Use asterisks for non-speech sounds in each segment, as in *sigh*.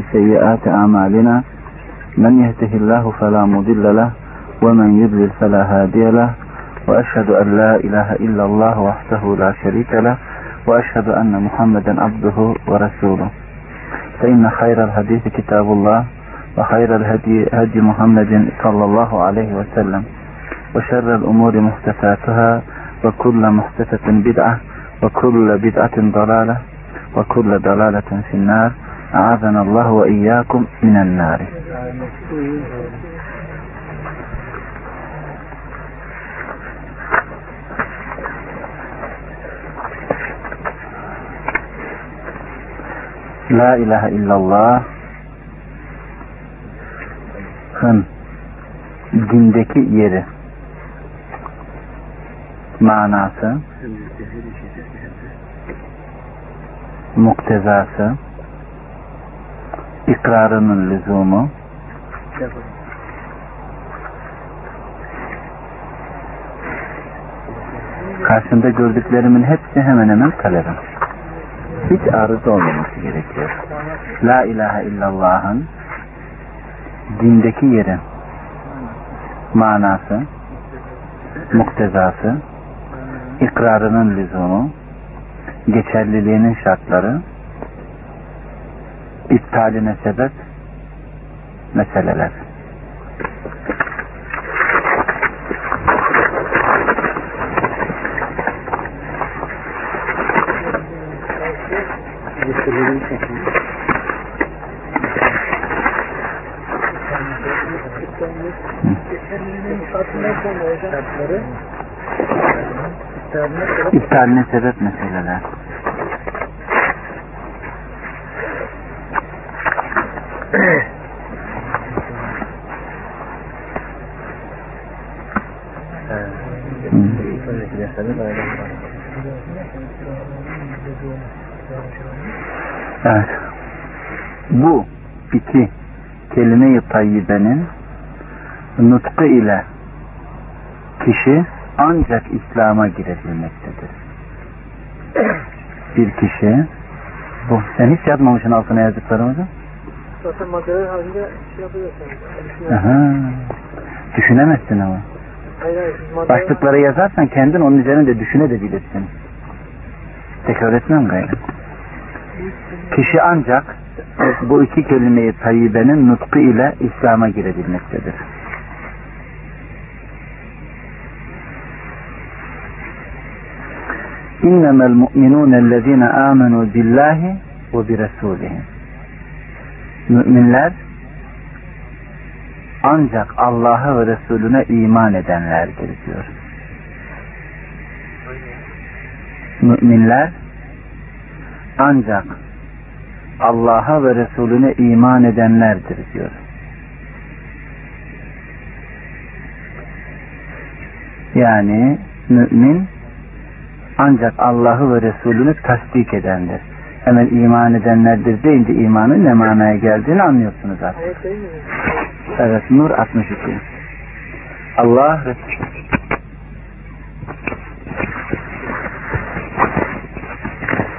ومن سيئات أعمالنا من يهده الله فلا مضل له ومن يضلل فلا هادي له وأشهد أن لا إله إلا الله وحده لا شريك له وأشهد أن محمدا عبده ورسوله. فإن خير الحديث كتاب الله وخير الهدي هدي محمد صلى الله عليه وسلم وشر الأمور محدثاتها وكل محدثة بدعة وكل بدعة ضلالة وكل ضلالة في النار. أعاذنا الله وإياكم من النار. لا إله إلا الله. هم. dindeki yeri معناته. muktezası ikrarının lüzumu karşında gördüklerimin hepsi hemen hemen talebim. Hiç arıza olmaması gerekiyor. La ilahe illallah'ın dindeki yeri manası muktezası ikrarının lüzumu geçerliliğinin şartları iptaline sebep meseleler. İptaline sebep meseleler. Evet. Bu iki kelime-i tayyibenin nutku ile kişi ancak İslam'a girebilmektedir. Bir kişi bu. Sen hiç yazmamışsın altına yazdıklarımızı? Zaten maddeler halinde şey yapıyorsun. Aha. Düşünemezsin ama. Hayır hayır. Başlıkları yazarsan kendin onun üzerinde düşünebilirsin. Tekrar etmem gayrı. Kişi ancak bu iki kelimeyi tayyibenin nutku ile İslam'a girebilmektedir. İnnemel mu'minûnellezîne âmenû billâhi ve birasûlihi. Müminler ancak Allah'a ve Resulüne iman edenlerdir diyor. Müminler ancak Allah'a ve Resulüne iman edenlerdir diyor. Yani mümin ancak Allah'ı ve Resulünü tasdik edendir. Hemen iman edenlerdir deyince imanın ne manaya geldiğini anlıyorsunuz artık. Evet Nur 62. Allah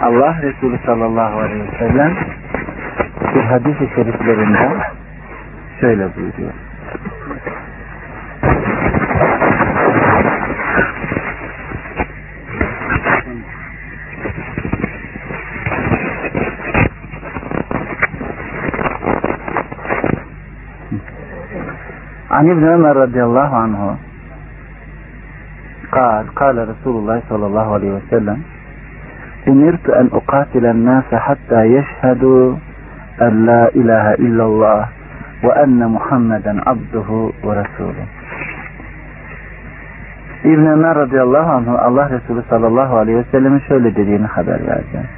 Allah Resulü sallallahu aleyhi ve sellem bir hadis-i şeriflerinde şöyle buyuruyor. عن ابن عمر رضي الله عنه قال قال رسول الله صلى الله عليه وسلم أمرت أن أقاتل الناس حتى يشهدوا أن لا إله إلا الله وأن محمدا عبده ورسوله İbn Ömer radıyallahu anh Allah Resulü sallallahu aleyhi ve sellem'in şöyle dediğini haber verdi.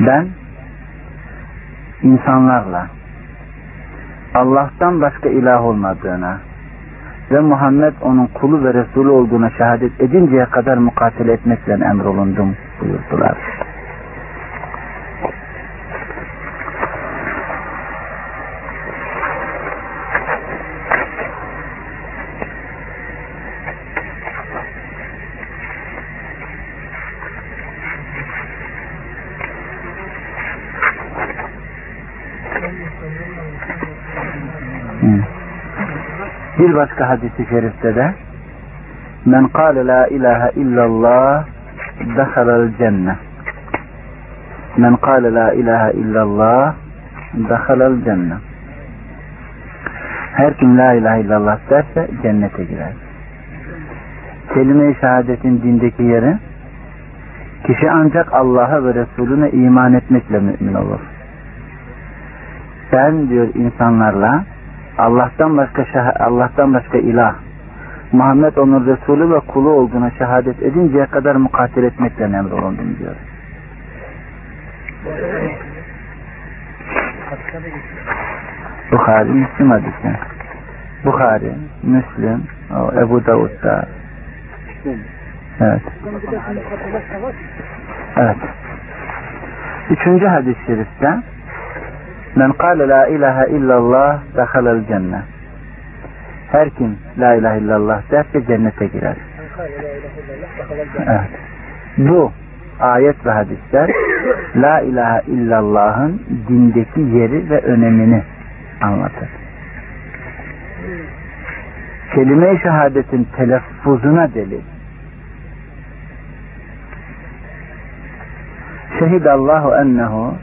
Ben insanlarla Allah'tan başka ilah olmadığına ve Muhammed onun kulu ve Resulü olduğuna şehadet edinceye kadar mukatele etmekle emrolundum buyurdular. Bir başka hadisi şerifte de Men kâle la ilahe illallah dehalel cennet. Men kâle la ilahe illallah dehalel cennet. Her kim la ilahe illallah derse cennete girer. Kelime-i şehadetin dindeki yeri kişi ancak Allah'a ve Resulüne iman etmekle mümin olur. Sen diyor insanlarla Allah'tan başka Allah'tan başka ilah Muhammed onun Resulü ve kulu olduğuna şehadet edinceye kadar mukatil etmekle emrolundum diyor. Bukhari, Müslim hadisi. Bukhari, Müslim, Ebu Davud'da. Evet. Evet. Üçüncü hadis-i şerifte Men kâle la ilahe illallah dehalel cennet. Her kim la ilahe illallah derse cennete girer. Evet. Bu ayet ve hadisler la ilahe illallah'ın dindeki yeri ve önemini anlatır. Kelime-i şehadetin telaffuzuna delil. Şehidallahu ennehu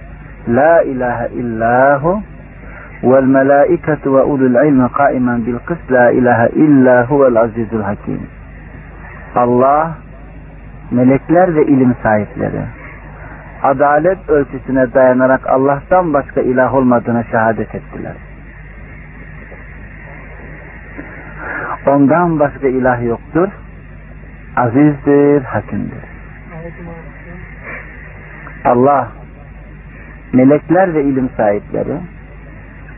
la ilahe illahu vel melaiketu ve ulul ilmi kaimen bil kıs la ilahe illa huvel azizul hakim. Allah, melekler ve ilim sahipleri adalet ölçüsüne dayanarak Allah'tan başka ilah olmadığına şehadet ettiler. Ondan başka ilah yoktur. Azizdir, hakimdir. Allah, melekler ve ilim sahipleri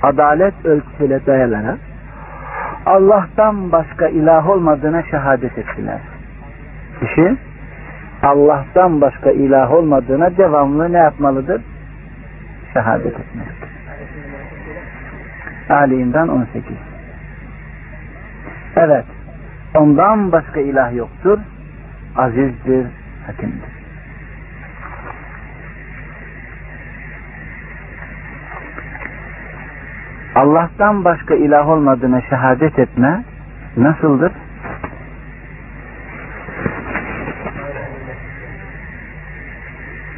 adalet ölçüsüyle dayanarak Allah'tan başka ilah olmadığına şehadet ettiler. Kişi Allah'tan başka ilah olmadığına devamlı ne yapmalıdır? Şehadet etmelidir. Ali İmran 18 Evet, ondan başka ilah yoktur, azizdir, hakimdir. Allah'tan başka ilah olmadığına şehadet etme nasıldır?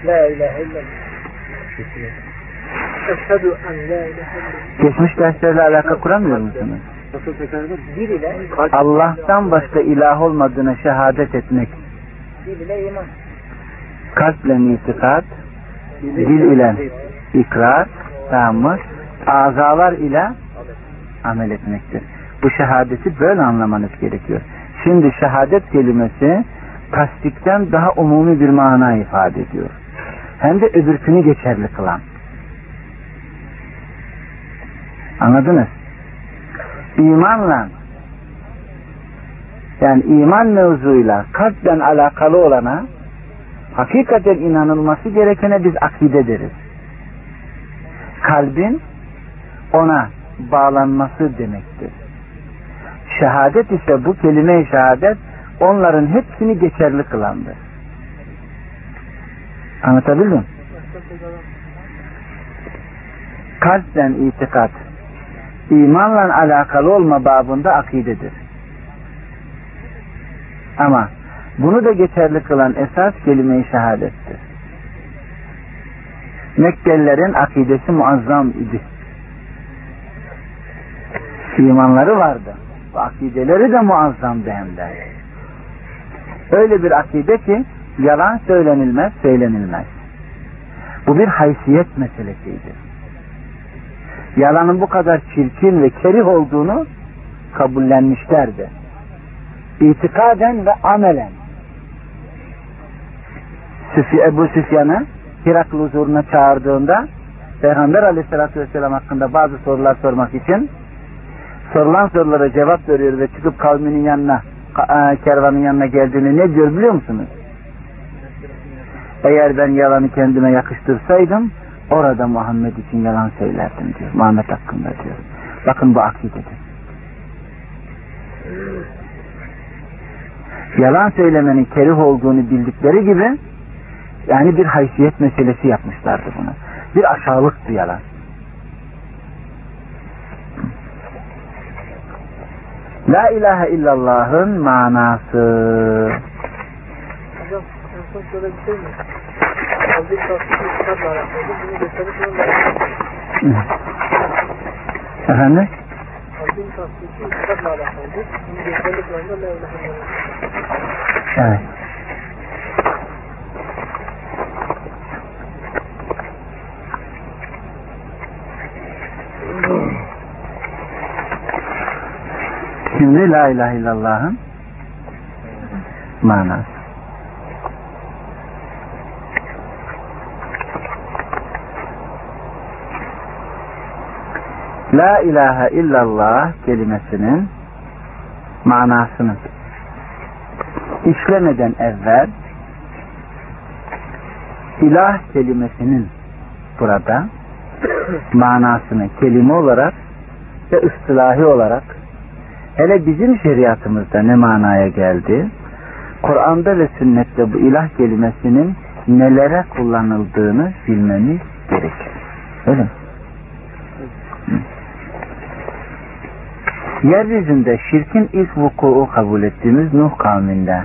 La ilahe illallah. Eşhedü en la ilahe illallah. Geçmiş derslerle alaka kuramıyor musunuz? İle Allah'tan başka ilah olmadığına şehadet etmek. bir ile iman. Kalple itikat, dil ile ikrar, tamam azalar ile amel etmektir. Bu şehadeti böyle anlamanız gerekiyor. Şimdi şehadet kelimesi tasdikten daha umumi bir mana ifade ediyor. Hem de öbürkünü geçerli kılan. Anladınız? İmanla yani iman mevzuyla kalpten alakalı olana hakikaten inanılması gerekene biz akide deriz. Kalbin ona bağlanması demektir. Şehadet ise bu kelime-i şehadet onların hepsini geçerli kılandır. Anlatabildim? Kalpten itikat, imanla alakalı olma babında akidedir. Ama bunu da geçerli kılan esas kelime-i şehadettir. Mekkelilerin akidesi muazzam idi. İmanları vardı. Bu akideleri de muazzamdı hem de. Öyle bir akide ki yalan söylenilmez, söylenilmez. Bu bir haysiyet meselesiydi. Yalanın bu kadar çirkin ve kerih olduğunu kabullenmişlerdi. İtikaden ve amelen. Süfya, Ebu Süfyan'ı Hiraklı huzuruna çağırdığında Peygamber aleyhissalatü vesselam hakkında bazı sorular sormak için sorulan sorulara cevap veriyor ve çıkıp kavminin yanına e, kervanın yanına geldiğini ne diyor biliyor musunuz? Eğer ben yalanı kendime yakıştırsaydım orada Muhammed için yalan söylerdim diyor. Muhammed hakkında diyor. Bakın bu akidedir. Yalan söylemenin kerih olduğunu bildikleri gibi yani bir haysiyet meselesi yapmışlardı bunu. Bir aşağılıktı yalan. La ilahe illallah'ın manası. Hocam en son şöyle bir şey mi? Kitapla alakalı. Bunu Efendim? kitapla. Bunu. Evet. Şimdi La ilahe illallah'ın manası. La ilahe illallah kelimesinin manasını işlemeden evvel ilah kelimesinin burada manasını kelime olarak ve ıstilahi olarak hele bizim şeriatımızda ne manaya geldi? Kur'an'da ve sünnette bu ilah kelimesinin nelere kullanıldığını bilmemiz gerekir. Öyle mi? Yeryüzünde şirkin ilk vuku'u kabul ettiğimiz Nuh kavminde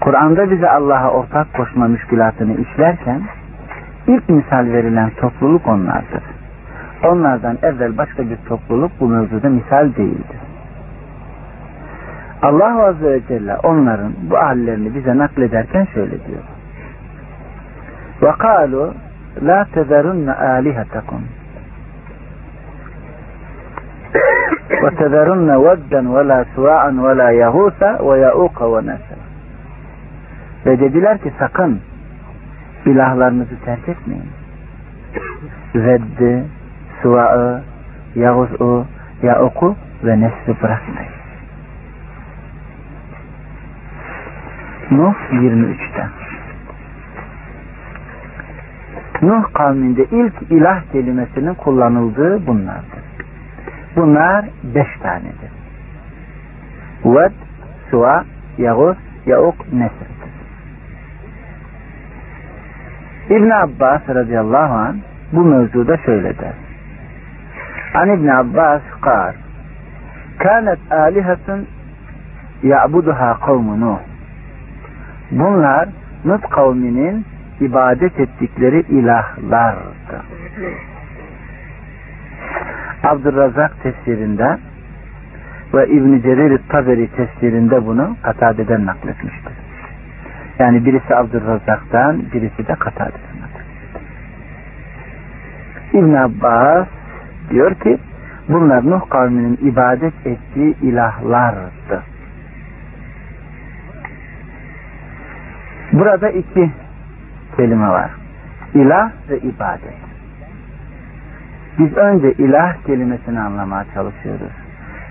Kur'an'da bize Allah'a ortak koşma müşkülatını işlerken ilk misal verilen topluluk onlardır. Onlardan evvel başka bir topluluk bu mevzuda misal değildir. Allah Azze ve Celle onların bu hallerini bize naklederken şöyle diyor. وَقَالُوا لَا تَذَرُنَّ آلِهَتَكُمْ وَتَذَرُنَّ وَدًّا وَلَا سُوَاءً وَلَا يَغُوثَ وَيَعُوقَ وَنَسَرَ Ve dediler ki sakın ilahlarınızı terk etmeyin. Veddi, Suva'ı, Yağuz'u, Ya'uku ve Nesri bırakmayın. Nuh 23'te. Nuh kavminde ilk ilah kelimesinin kullanıldığı bunlardır. Bunlar beş tanedir. Ved, Suva, Yağuz, Yauk, Nesr'dir. İbn Abbas radıyallahu anh bu mevzuda şöyle der. An İbn Abbas kar Kânet âlihetun ya'buduha kavmu Nuh. Bunlar Nuh kavminin ibadet ettikleri ilahlardı. Abdurrazak tefsirinde ve İbn Cerir Taberi tefsirinde bunu Katade'den nakletmiştir. Yani birisi Abdurrazak'tan, birisi de Katade'den nakletmiştir. İbn Abbas diyor ki bunlar Nuh kavminin ibadet ettiği ilahlardı. Burada iki kelime var. İlah ve ibadet. Biz önce ilah kelimesini anlamaya çalışıyoruz.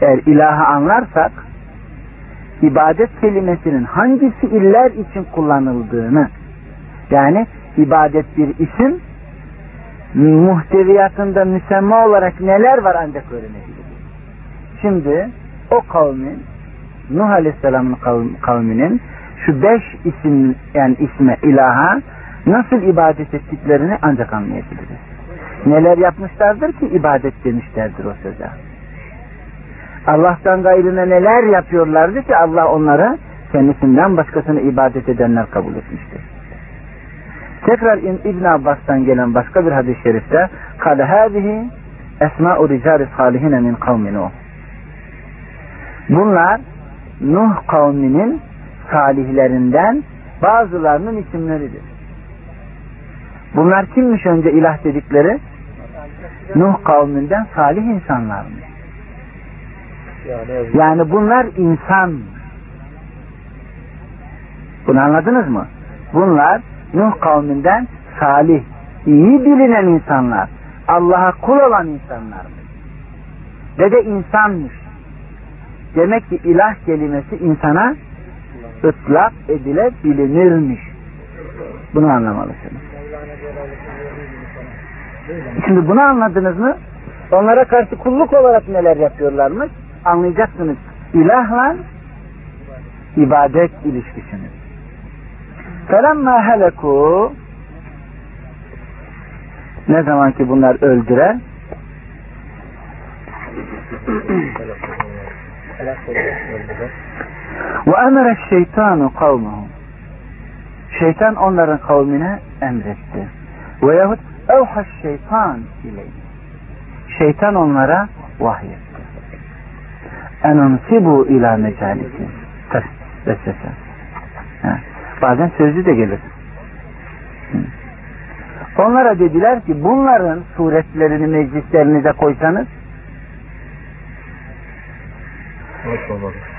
Eğer ilahı anlarsak ibadet kelimesinin hangi fiiller için kullanıldığını yani ibadet bir isim muhteviyatında müsemma olarak neler var ancak öğrenebiliriz. Şimdi o kavmin Nuh Aleyhisselam'ın kavminin şu beş isim yani isme ilaha nasıl ibadet ettiklerini ancak anlayabiliriz. Neler yapmışlardır ki ibadet demişlerdir o söze. Allah'tan gayrına neler yapıyorlardı ki Allah onlara kendisinden başkasını ibadet edenler kabul etmiştir. Tekrar İbn Abbas'tan gelen başka bir hadis-i şerifte "Kad hadihi esma'u ricalis salihine min kavmin Bunlar Nuh kavminin salihlerinden bazılarının isimleridir. Bunlar kimmiş önce ilah dedikleri? Nuh kavminden salih insanlarmış. Yani bunlar insan. Bunu anladınız mı? Bunlar Nuh kavminden salih, iyi bilinen insanlar. Allah'a kul olan insanlarmış. Ve de insanmış. Demek ki ilah kelimesi insana ıtlak edilebilinirmiş. Bunu anlamalısınız. Şimdi bunu anladınız mı? Onlara karşı kulluk olarak neler yapıyorlarmış? Anlayacaksınız. İlahla ibadet ilişkisini. Felemma heleku ne zaman ki bunlar öldürer Ve emere şeytanu kavmuhum. Şeytan onların kavmine emretti. Veyahut evhaş şeytan ile. Şeytan onlara vahyetti. Enunsibu ila mecalisi. Vesvese. Bazen sözlü de gelir. Onlara dediler ki bunların suretlerini meclislerinize koysanız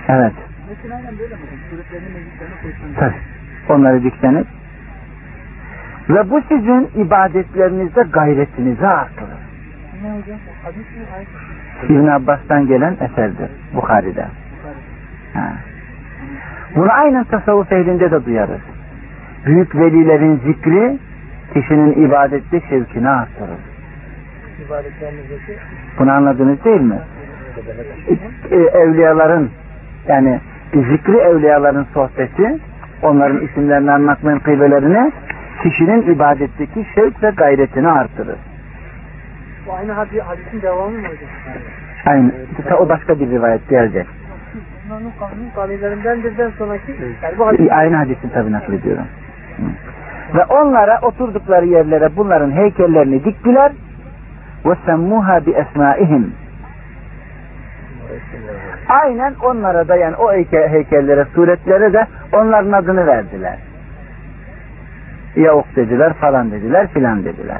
Evet. Mesela aynen böyle mi? Suretlerini meclislerine koysanız. Tabii. Onları dikseniz ve bu sizin ibadetlerinizde gayretinizi artırır. Ne hocam? Hadis mi? Ayet İbn Abbas'tan gelen eserdir Bukhari'de. Ha. Bunu aynen tasavvuf ehlinde de duyarız. Büyük velilerin zikri kişinin ibadette şevkini artırır. Bunu anladınız değil mi? E, Evliyaların yani zikri evliyaların sohbeti onların isimlerini anmak menkıbelerini kişinin ibadetteki şevk ve gayretini artırır. bu aynı hadis, hadisin devamı mı hocam? Aynı. O başka bir rivayet gelecek. Bunların kanun kanunlarındandirden sonraki yani Aynı hadisin tabi naklediyorum. Ve onlara oturdukları yerlere bunların heykellerini diktiler ve semmuha bi esmaihim. Aynen onlara da yani o heyke- heykellere, suretlere de onların adını verdiler. Yavuk dediler falan dediler filan dediler.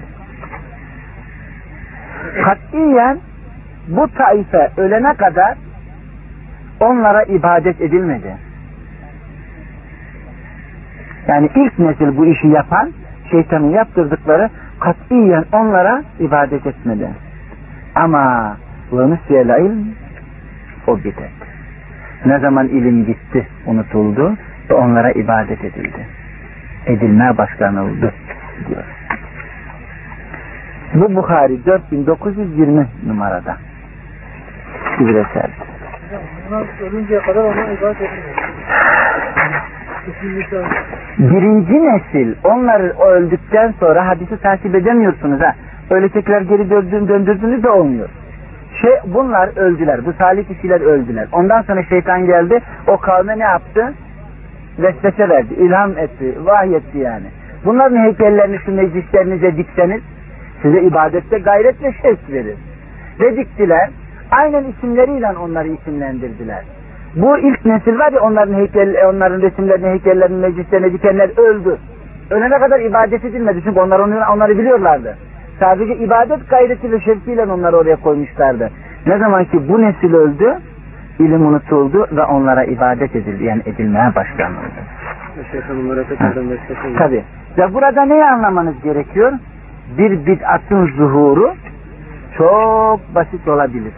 Katiyen bu taife ölene kadar onlara ibadet edilmedi. Yani ilk nesil bu işi yapan şeytanın yaptırdıkları katiyen onlara ibadet etmedi. Ama ve nüsiyel ilm o bidet. Ne zaman ilim gitti, unutuldu ve onlara ibadet edildi. Edilmeye başlanıldı diyor. Bu Bukhari 4920 numarada. Bir eser. bunlar ölünceye kadar ona ibadet etmiyor. Kesinlikle öyle. Birinci nesil onları öldükten sonra hadisi takip edemiyorsunuz ha. Öyle tekrar geri döndürdüğünüz de olmuyor. Şey, bunlar öldüler. Bu salih kişiler öldüler. Ondan sonra şeytan geldi. O kavme ne yaptı? Vesvese verdi. ilham etti. Vahyetti yani. Bunların heykellerini şu meclislerinize dikseniz size ibadette gayret ve şevk verir. Ve diktiler. Aynen isimleriyle onları isimlendirdiler. Bu ilk nesil var ya onların heykel, onların resimlerini, heykellerini, meclislerine dikenler öldü. Ölene kadar ibadet edilmedi çünkü onlar onu, onları biliyorlardı. Sadece ibadet gayreti ve şevkiyle onları oraya koymuşlardı. Ne zaman ki bu nesil öldü, ilim unutuldu ve onlara ibadet edildi. Yani edilmeye vesvese Tabi. Ve burada neyi anlamanız gerekiyor? Bir bid'atın zuhuru çok basit olabilir.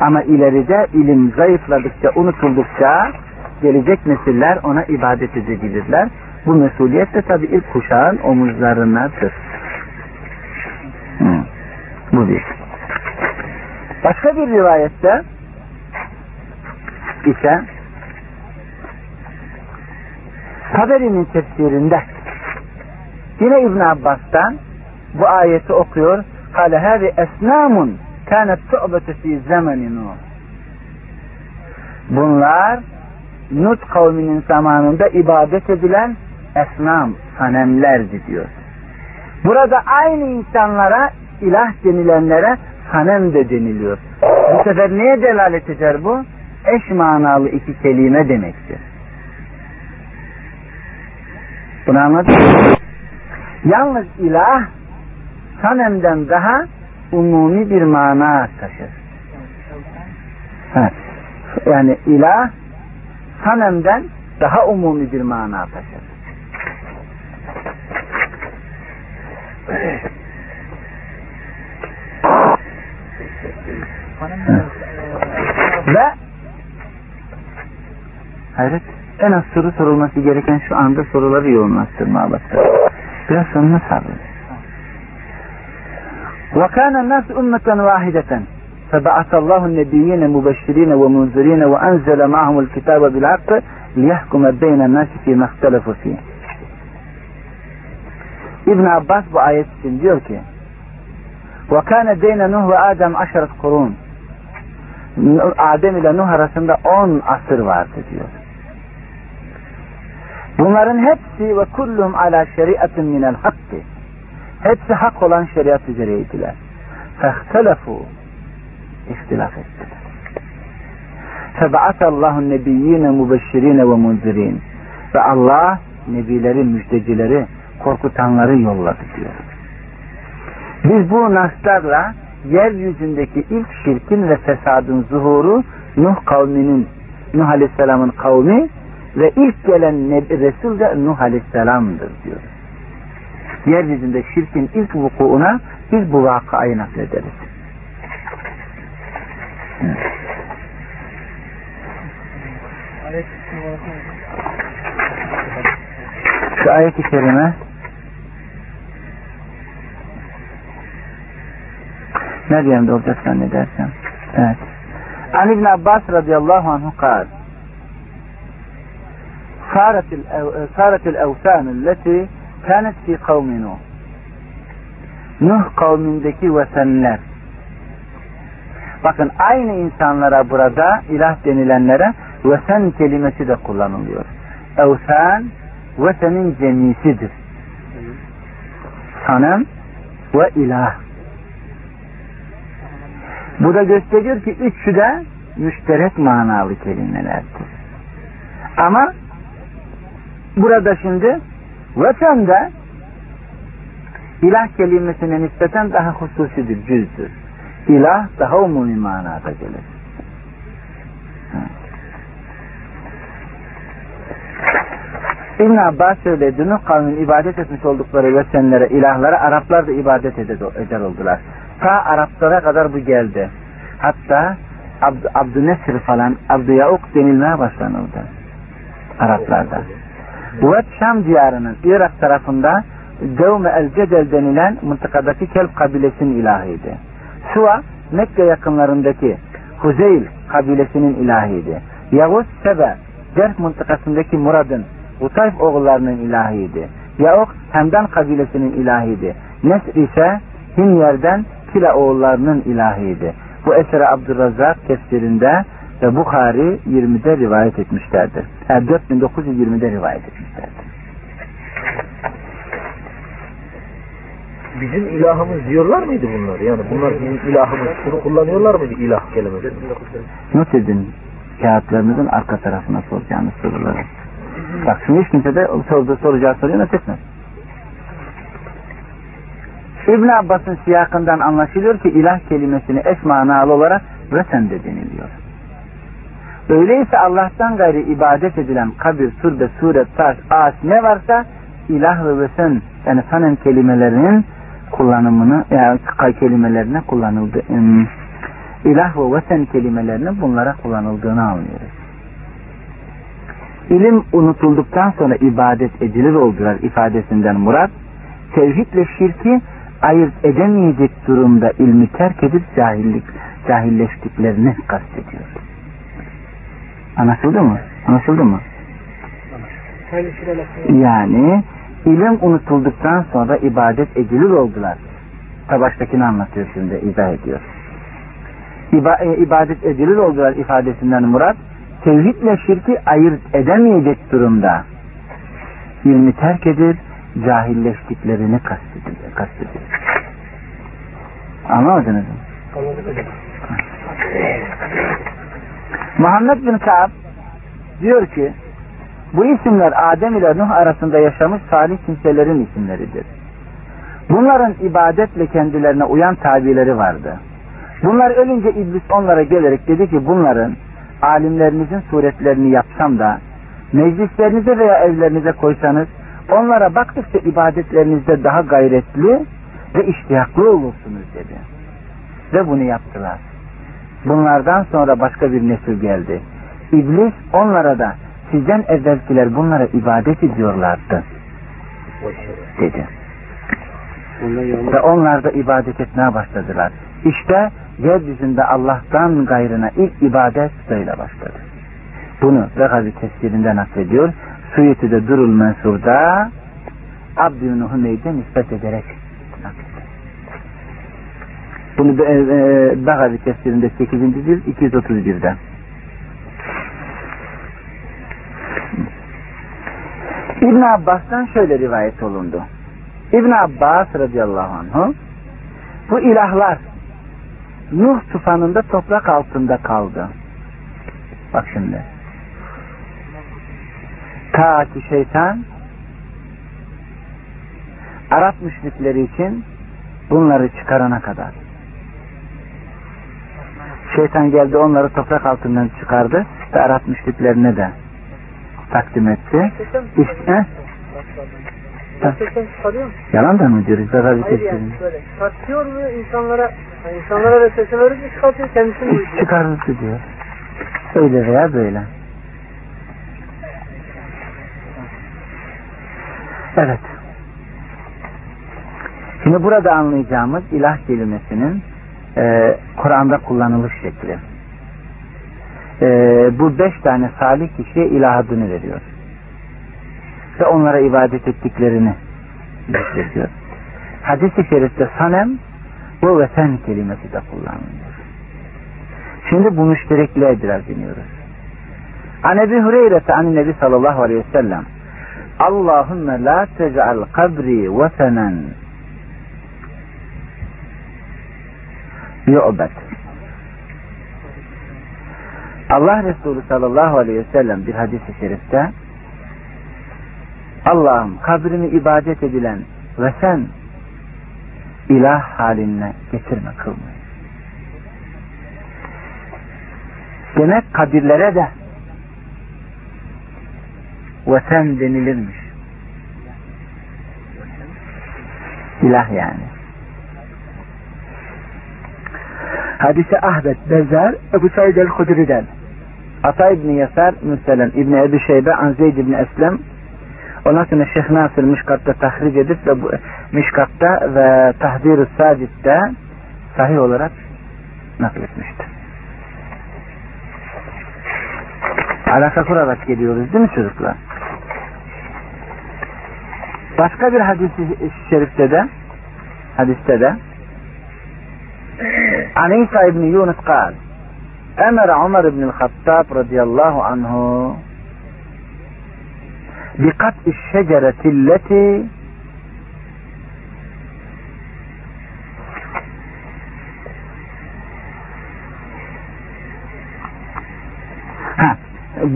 Ama ileride ilim zayıfladıkça, unutuldukça gelecek nesiller ona ibadet edebilirler. Bu mesuliyet de tabi ilk kuşağın omuzlarındadır. Bu bir. Başka bir rivayette ise Taberi'nin tefsirinde yine İbn Abbas'tan bu ayeti okuyor. Kale hâzi esnâmun kânet tu'bete fî zemeni Nuh. Bunlar Nut kavminin zamanında ibadet edilen esnam, sanemlerdi diyor. Burada aynı insanlara ilah denilenlere sanem de deniliyor. Bu sefer neye delalet eder bu? Eş manalı iki kelime demektir. Bunu anladın mı? Yalnız ilah sanemden daha umumi bir mana taşır. Ha. Yani ilah sanemden daha umumi bir mana taşır. Ve hayret en az soru sorulması gereken şu anda soruları yoğunlaştırmaya başladı. Biraz sonuna sabrın. وكان الناس أمة واحدة فبعث الله النبيين مبشرين ومنذرين وأنزل معهم الكتاب بالحق ليحكم بين الناس فيما اختلفوا فيه. İbn Abbas bu ayet için diyor ki وَكَانَ بَيْنَ نُهْ وَآدَمْ عَشَرَةْ قُرُونَ Adem ile Nuh arasında on asır vardı diyor. Bunların hepsi ve kullum ala şeriatin minel hakkı. Hepsi hak olan şeriat üzereydiler. Fehtelefu. İhtilaf ettiler. Febaatallahun nebiyyine mubeşşirine ve munzirin. Ve Allah nebileri, müjdecileri, korkutanları yolladı diyor. Biz bu naslarla yeryüzündeki ilk şirkin ve fesadın zuhuru Nuh kavminin, Nuh Aleyhisselam'ın kavmi ve ilk gelen Resul de Nuh Aleyhisselam'dır diyor. Yeryüzünde şirkin ilk vukuuna biz bu vakayı naklederiz. Şu ayet-i kerime Meryem'de olacak zannedersem. Evet. Ali bin Abbas radıyallahu anhu kal. Saretil e, evsânü leti kânet fi kavminu. Nuh kavmindeki vesenler. Bakın aynı insanlara burada ilah denilenlere vesen kelimesi de kullanılıyor. Evsen vesenin cemisidir. Sanım ve ilah bu da gösteriyor ki üçü de müşterek manalı kelimelerdir. Ama burada şimdi vatanda ilah kelimesine nispeten daha hususidir, cüzdür. İlah daha umumi manada gelir. İbn Abbas söyledi, Nuh kavmin ibadet etmiş oldukları vesenlere, ilahlara Araplar da ibadet eder oldular. Ta Araplara kadar bu geldi. Hatta Abd Abdünesir falan, Abdüyauk denilmeye başlanıldı. Araplarda. Bu Şam diyarının Irak tarafında Devme el Cedel denilen mıntıkadaki Kelp kabilesinin ilahiydi. Suva Mekke yakınlarındaki Huzeyl kabilesinin ilahiydi. Yavuz Sebe Cerf mıntıkasındaki Murad'ın Utayf oğullarının ilahiydi. Yaok Hemdan kabilesinin ilahiydi. Nesr ise Himyer'den Kila oğullarının ilahiydi. Bu esere Abdurrazzak tefsirinde ve Bukhari 20'de rivayet etmişlerdir. Yani 4920'de rivayet etmişlerdir. Bizim ilahımız diyorlar mıydı bunlar? Yani bunlar bizim ilahımız. Bunu kullanıyorlar mıydı ilah kelimesi? Not edin kağıtlarınızın arka tarafına soracağınız soruları. Bak şimdi hiç kimse de sorduğu soracağı soruyu not etmez. İbn Abbas'ın siyakından anlaşılıyor ki ilah kelimesini eş manalı olarak vesen de deniliyor. Öyleyse Allah'tan gayri ibadet edilen kabir, türbe, suret, taş, ağaç ne varsa ilah ve vesen yani sanem kelimelerinin kullanımını yani kelimelerine kullanıldı. İlah ve vesen kelimelerinin bunlara kullanıldığını anlıyoruz. İlim unutulduktan sonra ibadet edilir oldular ifadesinden murat, tevhidle şirki ayırt edemeyecek durumda ilmi terk edip cahillik, cahilleştiklerini kastediyor. Anlaşıldı mı? Anlaşıldı mı? Yani ilim unutulduktan sonra ibadet edilir oldular. Tabaştakini anlatıyor şimdi, izah ediyor. İba, e, ibadet edilir oldular ifadesinden murat, tevhidle şirki ayırt edemeyecek durumda ilmi terk edir, cahilleştiklerini kastedilir. kastedilir. Anlamadınız mı? Muhammed bin Kaab diyor ki bu isimler Adem ile Nuh arasında yaşamış salih kimselerin isimleridir. Bunların ibadetle kendilerine uyan tabileri vardı. Bunlar ölünce iblis onlara gelerek dedi ki bunların alimlerinizin suretlerini yapsam da meclislerinize veya evlerinize koysanız onlara baktıkça ibadetlerinizde daha gayretli ve iştiyaklı olursunuz dedi. Ve bunu yaptılar. Bunlardan sonra başka bir nesil geldi. İblis onlara da sizden evvelkiler bunlara ibadet ediyorlardı dedi. Ve onlar da ibadet etmeye başladılar. İşte yeryüzünde Allah'tan gayrına ilk ibadet böyle başladı. Bunu Regazi tefsirinde naklediyor. Suyeti'de Durul Mensur'da Abdülün Hümeyd'e nispet ederek. Bunu e, e, Bagavi tefsirinde 8. cilt 231'den. İbn Abbas'tan şöyle rivayet olundu. İbn Abbas radıyallahu anh bu ilahlar Nuh tufanında toprak altında kaldı. Bak şimdi. Ta ki şeytan Arap müşrikleri için bunları çıkarana kadar. Şeytan geldi onları toprak altından çıkardı ve Arap müşriklerine de takdim etti. İşte, yalan mı diyoruz? Bir Hayır yani böyle çıkartıyor mu insanlara yani insanlara da sesini verince çıkartıyor kendisini İş çıkarırdı diyor. Öyle veya böyle. Evet. Şimdi burada anlayacağımız ilah kelimesinin e, Kur'an'da kullanılış şekli. E, bu beş tane salih kişiye ilah adını veriyor. Ve onlara ibadet ettiklerini gösteriyor. Hadis-i şerifte sanem bu ve sen kelimesi de kullanılıyor. Şimdi bu müşterekliğe biraz iniyoruz. An Ebi Hureyre'te an Nebi sallallahu aleyhi ve sellem Allahümme la tec'al kabri vesenen yu'bet Allah Resulü sallallahu aleyhi ve sellem bir hadis-i şerifte Allah'ım kabrimi ibadet edilen ve sen ilah haline getirme kılma. Demek kabirlere de vesen denilirmiş. İlah yani. Hadise Ahmet Bezer Ebu Said el-Hudri'den Ata İbni Yasar Müselen İbni Ebi Şeybe An Zeyd İbni Eslem Ondan sonra Şeyh Nasır Mişkat'ta tahric edip ve bu, Mişkat'ta ve Tahdir-ı Sacit'te sahih olarak nakletmiştir. Alaka kurarak geliyoruz değil mi çocuklar? Başka bir hadis-i şerifte de hadiste de An İsa İbni Yunus kal Emre Ömer İbni Hattab radıyallahu anhu بقطع الشجرة التي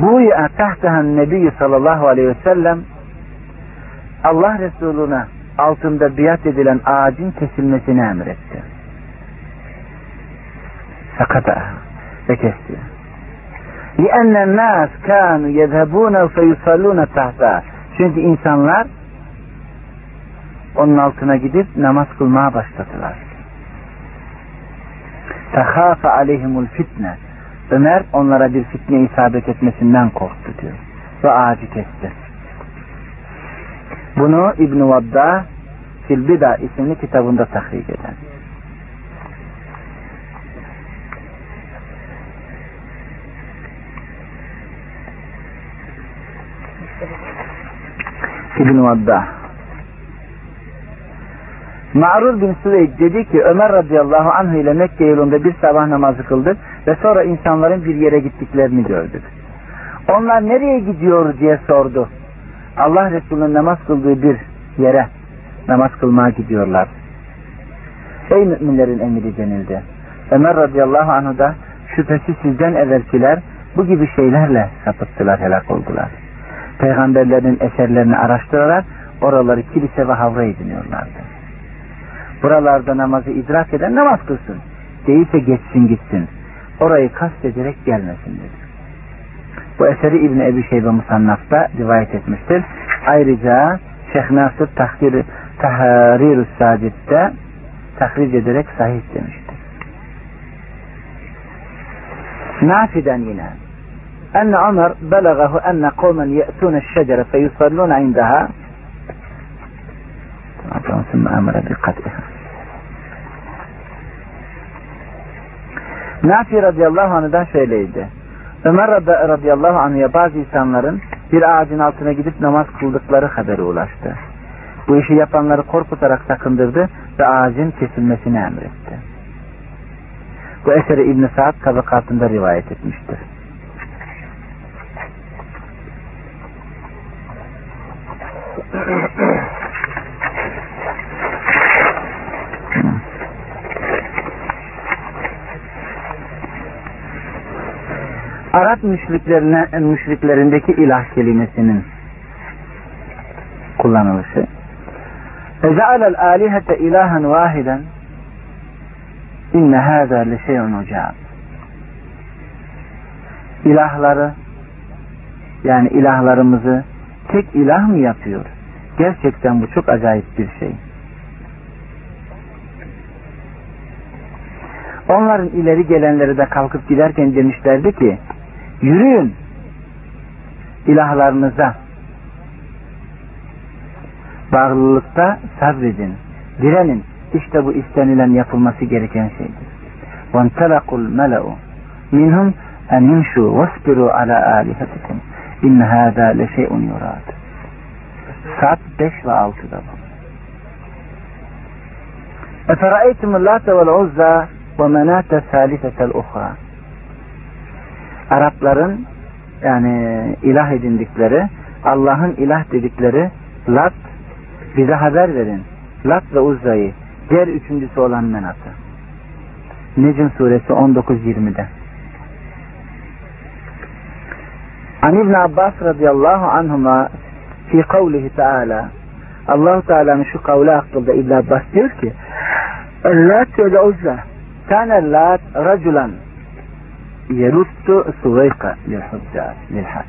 Buya tahtahan Nebi sallallahu aleyhi ve sellem Allah Resuluna altında biat edilen ağacın kesilmesini emretti. Sakata ve kesti. لِأَنَّ النَّاسِ كَانُوا يَذْهَبُونَ فَيُصَلُّونَ تَحْتَى Çünkü insanlar onun altına gidip namaz kılmaya başladılar. تَخَافَ عَلَيْهِمُ الْفِتْنَةِ Ömer onlara bir fitne isabet etmesinden korktu diyor. Ve ağacı kesti. Bunu İbn-i Vadda Filbida isimli kitabında tahrik eder. İbn Vadda Ma'rur bin Süveyd dedi ki Ömer radıyallahu anh ile Mekke yolunda bir sabah namazı kıldık ve sonra insanların bir yere gittiklerini gördük. Onlar nereye gidiyor diye sordu. Allah Resulü'nün namaz kıldığı bir yere namaz kılmaya gidiyorlar. Ey müminlerin emiri denildi. Ömer radıyallahu anh da şüphesiz sizden evvelkiler bu gibi şeylerle sapıttılar, helak oldular. Peygamberlerin eserlerini araştırarak oraları kilise ve havra ediniyorlardı. Buralarda namazı idrak eden namaz kılsın. Değilse geçsin gitsin. Orayı kastederek gelmesin dedi. Bu eseri İbni Ebi Şeybe Musannaf'ta rivayet etmiştir. Ayrıca Şeyh Nasır Tahrir, Tahrir-ü Sadid'de tahric ederek sahih demiştir. Nafi'den yine أن عمر بلغه أن قوما يأتون الشجرة فيصلون عندها ثم أمر بقتلها Nafi radıyallahu anh'dan şöyleydi. Ömer radıyallahu anh'a bazı insanların bir ağacın altına gidip namaz kıldıkları haberi ulaştı. Bu işi yapanları korkutarak sakındırdı ve ağacın kesilmesini emretti. Bu eseri İbn-i Sa'd tabakatında rivayet etmiştir. *clears throat* Arap müşriklerine, müşriklerindeki ilah kelimesinin kullanılışı. Ece'alel alihete ilahen vahiden inne hâzâ li şey'un ucab. İlahları yani ilahlarımızı tek ilah mı yapıyor? Gerçekten bu çok acayip bir şey. Onların ileri gelenleri de kalkıp giderken demişlerdi ki yürüyün ilahlarınıza bağlılıkta sabredin, direnin. İşte bu istenilen yapılması gereken şeydir. وَانْتَلَقُ الْمَلَأُ مِنْهُمْ اَنْ يُمْشُوا وَاسْبِرُوا عَلَى آلِهَتِكُمْ اِنَّ هَذَا لَشَيْءٌ يُرَادُ Saat 5 ve 6'da bu. اَفَرَأَيْتُمُ اللّٰةَ وَالْعُزَّى وَمَنَاتَ الثَّالِثَةَ الْاُخْرَى Arapların yani ilah edindikleri, Allah'ın ilah dedikleri Lat, bize haber verin. Lat ve Uzza'yı, diğer üçüncüsü olan Menat'ı. Necm suresi 19-20'de. An İbn Abbas radıyallahu anhuma fi kavlihi teala allah Teala'nın şu kavli hakkında İbn Abbas diyor ki Lat ve Uzza kâne Lat raculan yeruttu suveyka lil-hujjâ lil-hak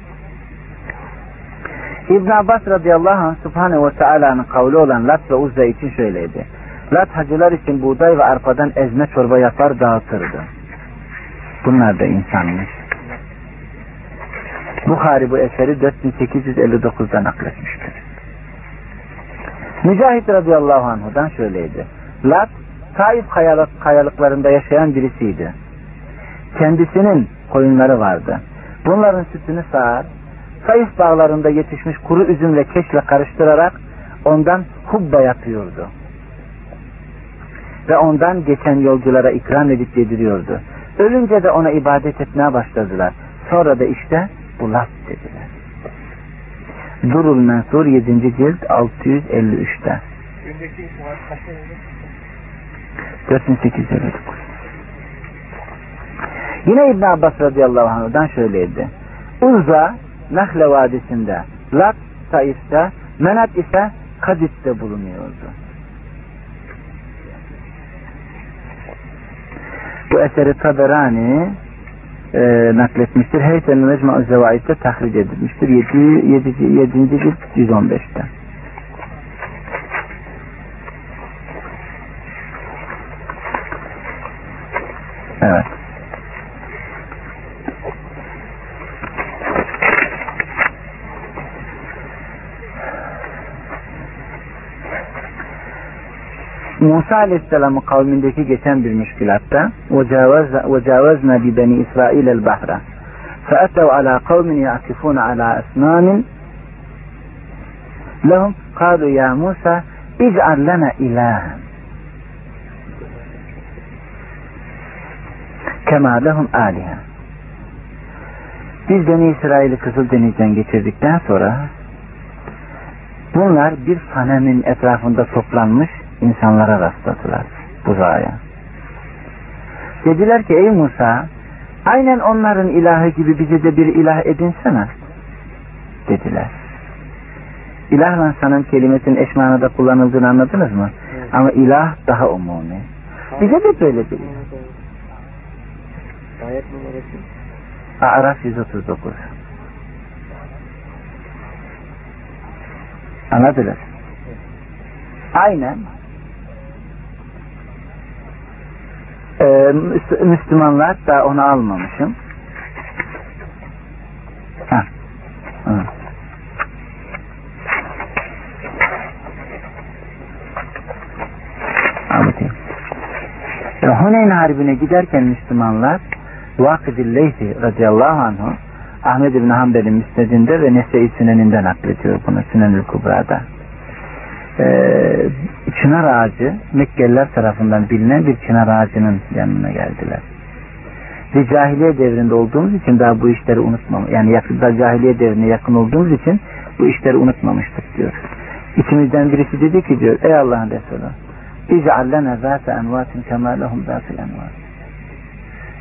İbn Abbas radıyallahu anh Subhanahu ve Teala'nın kavli olan Lat ve Uzza için şöyleydi. Lat hacılar için buğday ve arpadan ezme çorba yapar dağıtırdı. Bunlar da insanmış. Bukhari bu eseri 4859'da nakletmiştir. Mücahit radıyallahu anhudan şöyleydi. Lat, Taif kayalık, kayalıklarında yaşayan birisiydi. Kendisinin koyunları vardı. Bunların sütünü sağar, Sayıf bağlarında yetişmiş kuru üzüm ve keşle karıştırarak ondan hubba yapıyordu. Ve ondan geçen yolculara ikram edip yediriyordu. Ölünce de ona ibadet etmeye başladılar. Sonra da işte bu laf dediler. Durul Mensur 7. cilt 653'te. 4859. Yine İbn Abbas radıyallahu anh'dan şöyleydi. Uzza Nahle Vadisi'nde, Lat Taif'te, Menat ise Kadis'te bulunuyordu. Bu eseri Taberani e, nakletmiştir. Heyten Mecmu Zevaid'de tahric edilmiştir. 7. 7. 7. cilt 115'te. Evet. Musa Aleyhisselam'ın kavmindeki geçen bir müşkilatta وَجَاوَزْنَا بِبَنِي إِسْرَائِيلَ الْبَحْرَ فَأَتَوْا عَلَى قَوْمٍ يَعْكِفُونَ عَلَى أَسْنَامٍ لَهُمْ قَالُوا يَا مُوسَى اِجْعَلْ لَنَا إِلَٰهًا كَمَا لَهُمْ آلِهًا Biz Beni İsrail'i Kızıldeniz'den geçirdikten sonra bunlar bir fanemin etrafında toplanmış insanlara rastladılar buzağa. Dediler ki ey Musa aynen onların ilahı gibi bize de bir ilah edinsene dediler. İlahla sanım kelimesinin eş manada kullanıldığını anladınız mı? Evet. Ama ilah daha umumi. Bize de böyle bir ilah. Ayet numarası? Araf 139. Anladılar. Aynen Ee, Müslümanlar da onu almamışım. Ha. Ha. Huneyn Harbi'ne giderken Müslümanlar Vakıdil Leythi radıyallahu anhu Ahmed İbni Hanbel'in müsnedinde ve Nese-i Sünen'inden naklediyor bunu Sünenül Kubra'da e, çınar ağacı Mekkeliler tarafından bilinen bir çınar ağacının yanına geldiler. Biz cahiliye devrinde olduğumuz için daha bu işleri unutmam. Yani yakında cahiliye devrine yakın olduğumuz için bu işleri unutmamıştık diyor. İçimizden birisi dedi ki diyor ey Allah'ın Resulü İc'al lena zâte envâtin kemâ lehum zâtil envât.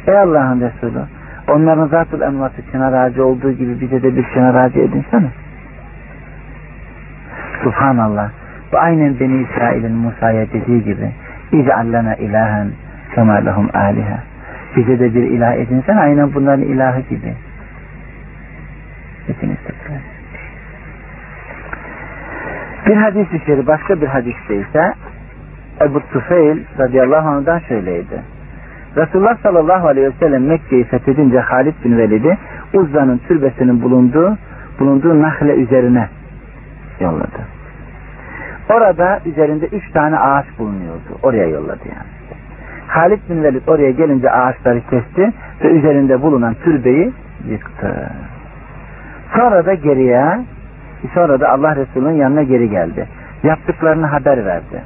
Ey Allah'ın Resulü onların zatıl envatı çınar ağacı olduğu gibi bize de bir çınar ağacı edinsene. Subhanallah. Bu aynen Beni İsrail'in Musa'ya dediği gibi İc'al lena ilahen kemâ lehum âlihe. Bize de bir ilah edinsen aynen bunların ilahı gibi. Hepiniz tekrar. Bir hadis-i şerif başka bir hadiste ise Ebu Tufeil radıyallahu anh'dan şöyleydi. Resulullah sallallahu aleyhi ve sellem Mekke'yi fethedince Halid bin Velid'i Uzza'nın türbesinin bulunduğu bulunduğu nahle üzerine yolladı. Orada üzerinde üç tane ağaç bulunuyordu. Oraya yolladı yani. Halid bin Velid oraya gelince ağaçları kesti ve üzerinde bulunan türbeyi yıktı. Sonra da geriye sonra da Allah Resulü'nün yanına geri geldi. Yaptıklarını haber verdi.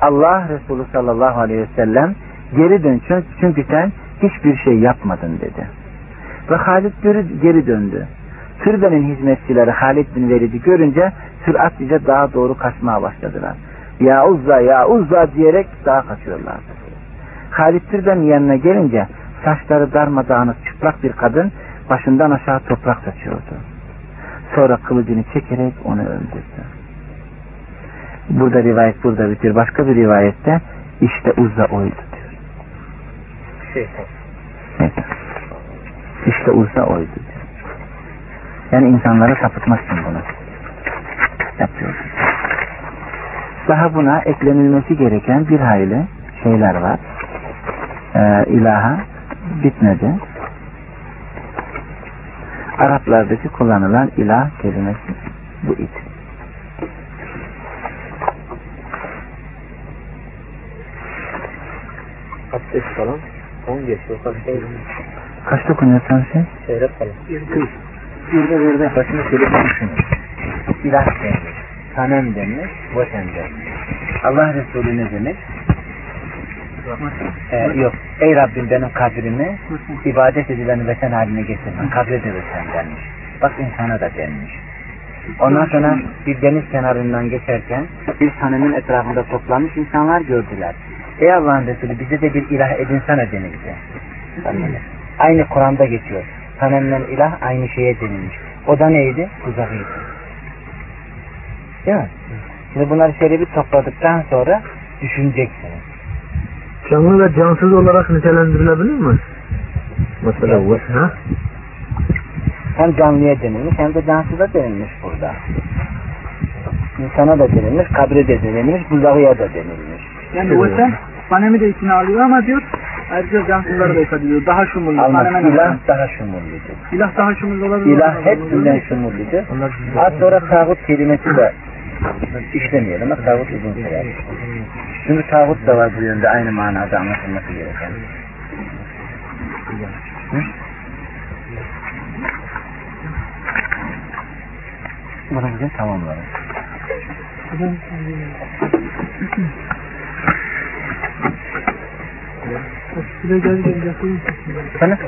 Allah Resulü sallallahu aleyhi ve sellem geri dön çünkü sen hiçbir şey yapmadın dedi. Ve Halid geri döndü. Türbenin hizmetçileri Halid bin Velid'i görünce süratlice daha doğru kaçmaya başladılar. Ya Uzza ya Uzza diyerek daha kaçıyorlardı. Halid türbenin yanına gelince saçları darmadağınık çıplak bir kadın başından aşağı toprak saçıyordu. Sonra kılıcını çekerek onu öldürdü. Burada rivayet burada bitiyor. Başka bir rivayette işte Uzza oydu diyor. Şeytan. Evet. İşte Uzza oydu. Yani insanları sapıtmazsın bunu. Yapıyorsun. Daha buna eklenilmesi gereken bir hayli şeyler var. Ee, ilaha bitmedi. Araplardaki kullanılan ilah kelimesi bu idi. Abdest falan 10 geçiyor. Kaçta okunuyor sen şey? Seyrek falan. 23. Birde birde başını şöyle düşün. İlah denir, tanem denir, vatan denir. Allah Resulü ne demek? Ee, yok. Ey Rabbim benim kabrimi ibadet edileni veten haline getirme. Kabre de veten denmiş. Bak insana da denmiş. Ondan sonra bir deniz kenarından geçerken bir tanemin etrafında toplanmış insanlar gördüler. Ey Allah'ın Resulü bize de bir ilah edinsene denildi. Aynı Kur'an'da geçiyor. Sanemle ilah aynı şeye denilmiş. O da neydi? Uzakıydı. Değil mi? Şimdi bunları şöyle bir topladıktan sonra düşüneceksiniz. Canlı ve cansız olarak nitelendirilebilir mi? Mesela bu. Ha? Hem canlıya denilmiş hem de cansıza denilmiş burada. İnsana da denilmiş, kabre de denilmiş, buzağıya da denilmiş. Yani o sen manemi de içine alıyor ama diyor ayrıca cansızları da ediyor. Daha şumurlu. Maneme İlah daha şumurludur. İlah daha şumurlu olabilir. İlah hepsinden şumurludur. Az sonra tağut kelimesi de işlemeyelim. Ama tağut uzun sürer. Çünkü tağut da var bu yönde aynı manada anlatılması gereken. Hı? Bunu bugün *laughs* Şuraya gel gel. Efendim?